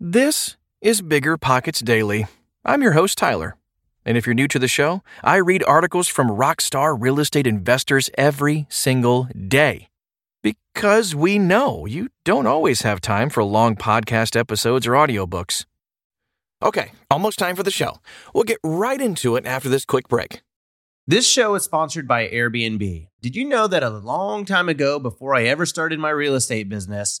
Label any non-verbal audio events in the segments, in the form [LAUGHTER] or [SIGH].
This is Bigger Pockets Daily. I'm your host, Tyler. And if you're new to the show, I read articles from rockstar real estate investors every single day. Because we know you don't always have time for long podcast episodes or audiobooks. Okay, almost time for the show. We'll get right into it after this quick break. This show is sponsored by Airbnb. Did you know that a long time ago, before I ever started my real estate business,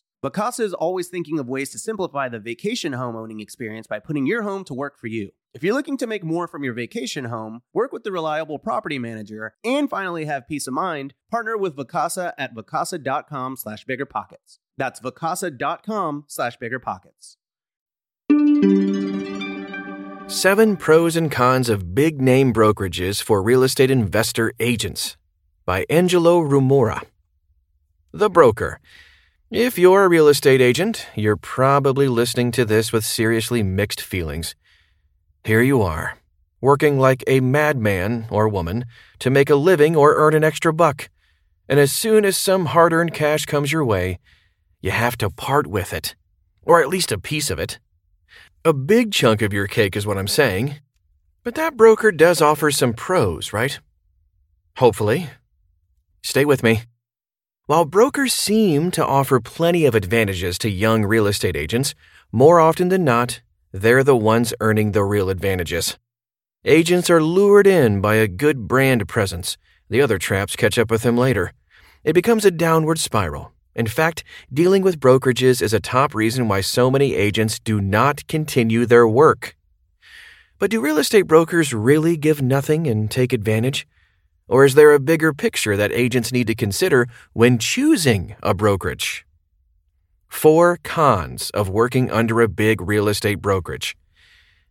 Vacasa is always thinking of ways to simplify the vacation home owning experience by putting your home to work for you. If you're looking to make more from your vacation home, work with the reliable property manager, and finally have peace of mind, partner with Vacasa at vacasa.com slash biggerpockets. That's vacasa.com slash biggerpockets. Seven Pros and Cons of Big Name Brokerages for Real Estate Investor Agents by Angelo Rumore. The Broker. If you're a real estate agent, you're probably listening to this with seriously mixed feelings. Here you are, working like a madman or woman to make a living or earn an extra buck. And as soon as some hard earned cash comes your way, you have to part with it, or at least a piece of it. A big chunk of your cake is what I'm saying. But that broker does offer some pros, right? Hopefully. Stay with me. While brokers seem to offer plenty of advantages to young real estate agents, more often than not, they're the ones earning the real advantages. Agents are lured in by a good brand presence. The other traps catch up with them later. It becomes a downward spiral. In fact, dealing with brokerages is a top reason why so many agents do not continue their work. But do real estate brokers really give nothing and take advantage? Or is there a bigger picture that agents need to consider when choosing a brokerage? Four cons of working under a big real estate brokerage.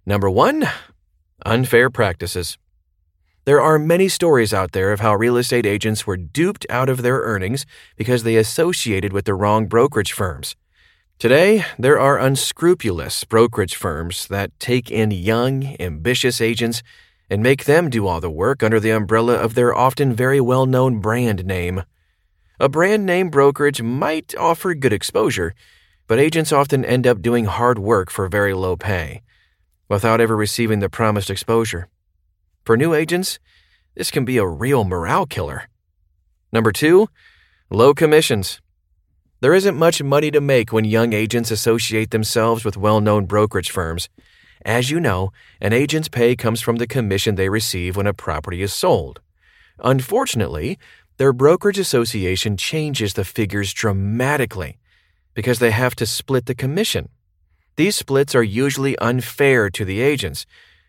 Number one, unfair practices. There are many stories out there of how real estate agents were duped out of their earnings because they associated with the wrong brokerage firms. Today, there are unscrupulous brokerage firms that take in young, ambitious agents and make them do all the work under the umbrella of their often very well known brand name. A brand name brokerage might offer good exposure, but agents often end up doing hard work for very low pay, without ever receiving the promised exposure. For new agents, this can be a real morale killer. Number two, low commissions. There isn't much money to make when young agents associate themselves with well known brokerage firms. As you know, an agent's pay comes from the commission they receive when a property is sold. Unfortunately, their brokerage association changes the figures dramatically because they have to split the commission. These splits are usually unfair to the agents,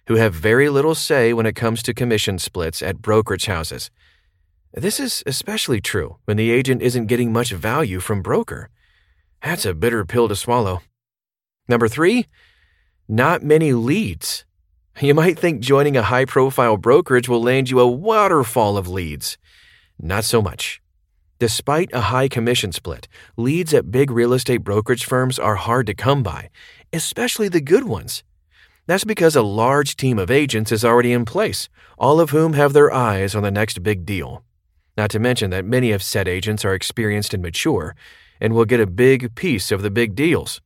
who have very little say when it comes to commission splits at brokerage houses. This is especially true when the agent isn't getting much value from broker. That's a bitter pill to swallow. Number three, not many leads. You might think joining a high profile brokerage will land you a waterfall of leads. Not so much. Despite a high commission split, leads at big real estate brokerage firms are hard to come by, especially the good ones. That's because a large team of agents is already in place, all of whom have their eyes on the next big deal. Not to mention that many of said agents are experienced and mature and will get a big piece of the big deals.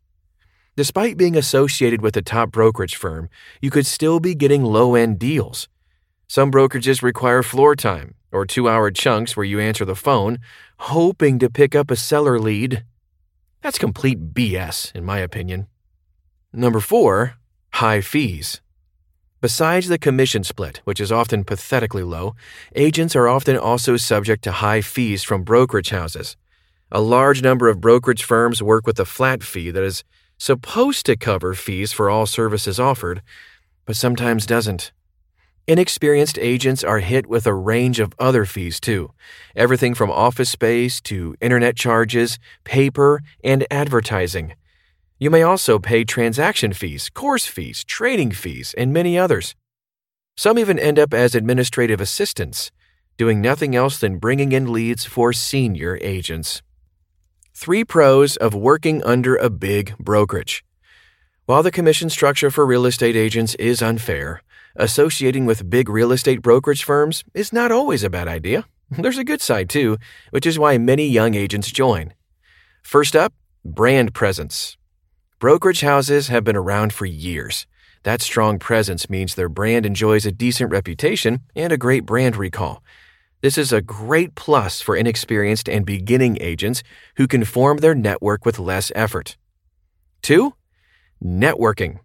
Despite being associated with a top brokerage firm, you could still be getting low end deals. Some brokerages require floor time or two hour chunks where you answer the phone, hoping to pick up a seller lead. That's complete BS, in my opinion. Number four, high fees. Besides the commission split, which is often pathetically low, agents are often also subject to high fees from brokerage houses. A large number of brokerage firms work with a flat fee that is supposed to cover fees for all services offered, but sometimes doesn't. Inexperienced agents are hit with a range of other fees too, everything from office space to internet charges, paper, and advertising. You may also pay transaction fees, course fees, training fees, and many others. Some even end up as administrative assistants, doing nothing else than bringing in leads for senior agents. Three pros of working under a big brokerage. While the commission structure for real estate agents is unfair, associating with big real estate brokerage firms is not always a bad idea. [LAUGHS] There's a good side too, which is why many young agents join. First up, brand presence. Brokerage houses have been around for years. That strong presence means their brand enjoys a decent reputation and a great brand recall. This is a great plus for inexperienced and beginning agents who can form their network with less effort. 2. Networking.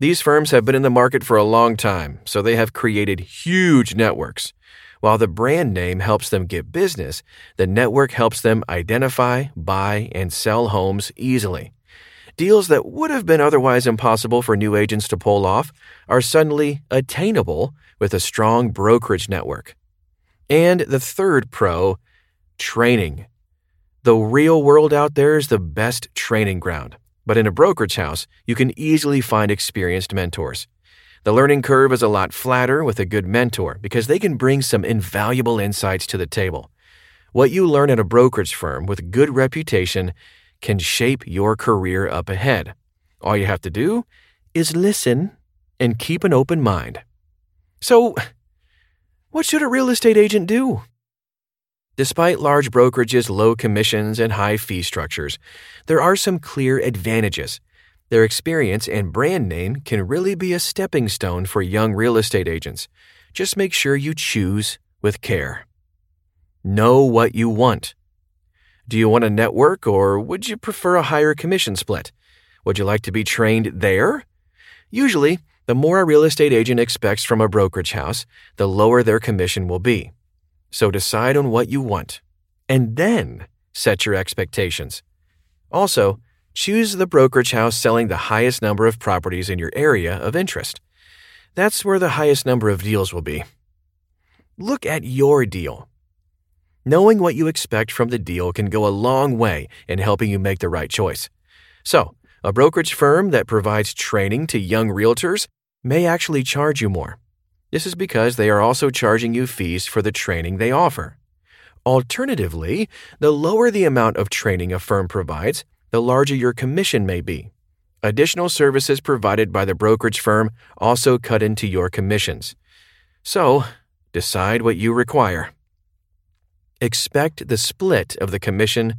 These firms have been in the market for a long time, so they have created huge networks. While the brand name helps them get business, the network helps them identify, buy, and sell homes easily. Deals that would have been otherwise impossible for new agents to pull off are suddenly attainable with a strong brokerage network. And the third pro training. The real world out there is the best training ground. But in a brokerage house, you can easily find experienced mentors. The learning curve is a lot flatter with a good mentor because they can bring some invaluable insights to the table. What you learn at a brokerage firm with good reputation can shape your career up ahead. All you have to do is listen and keep an open mind. So, what should a real estate agent do? Despite large brokerages' low commissions and high fee structures, there are some clear advantages. Their experience and brand name can really be a stepping stone for young real estate agents. Just make sure you choose with care. Know what you want. Do you want a network or would you prefer a higher commission split? Would you like to be trained there? Usually, the more a real estate agent expects from a brokerage house, the lower their commission will be. So decide on what you want, and then set your expectations. Also, choose the brokerage house selling the highest number of properties in your area of interest. That's where the highest number of deals will be. Look at your deal. Knowing what you expect from the deal can go a long way in helping you make the right choice. So, a brokerage firm that provides training to young realtors may actually charge you more. This is because they are also charging you fees for the training they offer. Alternatively, the lower the amount of training a firm provides, the larger your commission may be. Additional services provided by the brokerage firm also cut into your commissions. So, decide what you require. Expect the split of the commission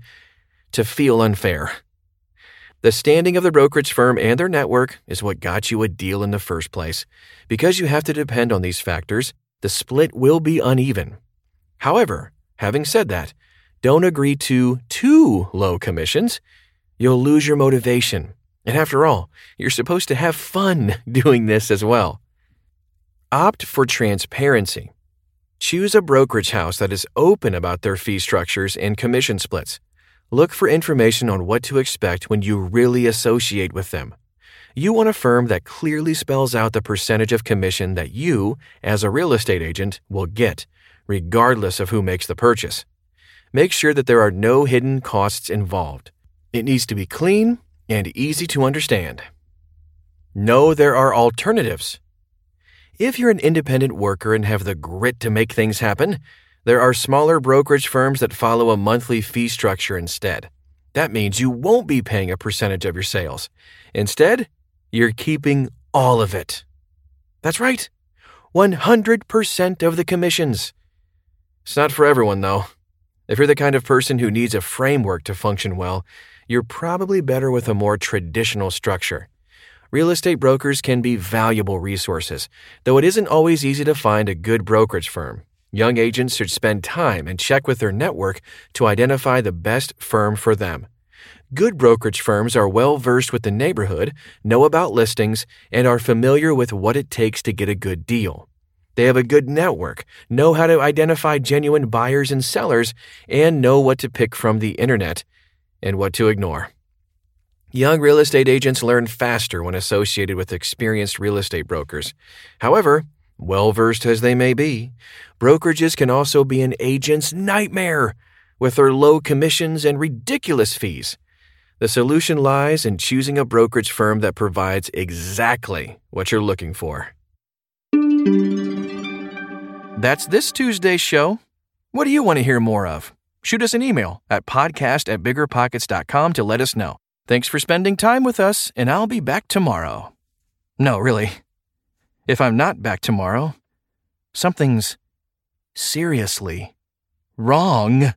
to feel unfair. The standing of the brokerage firm and their network is what got you a deal in the first place. Because you have to depend on these factors, the split will be uneven. However, having said that, don't agree to too low commissions. You'll lose your motivation. And after all, you're supposed to have fun [LAUGHS] doing this as well. Opt for transparency. Choose a brokerage house that is open about their fee structures and commission splits. Look for information on what to expect when you really associate with them. You want a firm that clearly spells out the percentage of commission that you, as a real estate agent, will get, regardless of who makes the purchase. Make sure that there are no hidden costs involved. It needs to be clean and easy to understand. Know there are alternatives. If you're an independent worker and have the grit to make things happen, There are smaller brokerage firms that follow a monthly fee structure instead. That means you won't be paying a percentage of your sales. Instead, you're keeping all of it. That's right, 100% of the commissions. It's not for everyone, though. If you're the kind of person who needs a framework to function well, you're probably better with a more traditional structure. Real estate brokers can be valuable resources, though it isn't always easy to find a good brokerage firm. Young agents should spend time and check with their network to identify the best firm for them. Good brokerage firms are well versed with the neighborhood, know about listings, and are familiar with what it takes to get a good deal. They have a good network, know how to identify genuine buyers and sellers, and know what to pick from the internet and what to ignore. Young real estate agents learn faster when associated with experienced real estate brokers. However, well versed as they may be, brokerages can also be an agent's nightmare with their low commissions and ridiculous fees. The solution lies in choosing a brokerage firm that provides exactly what you're looking for. That's this Tuesday's show. What do you want to hear more of? Shoot us an email at podcast at biggerpockets.com to let us know. Thanks for spending time with us, and I'll be back tomorrow. No, really. If I'm not back tomorrow, something's seriously wrong.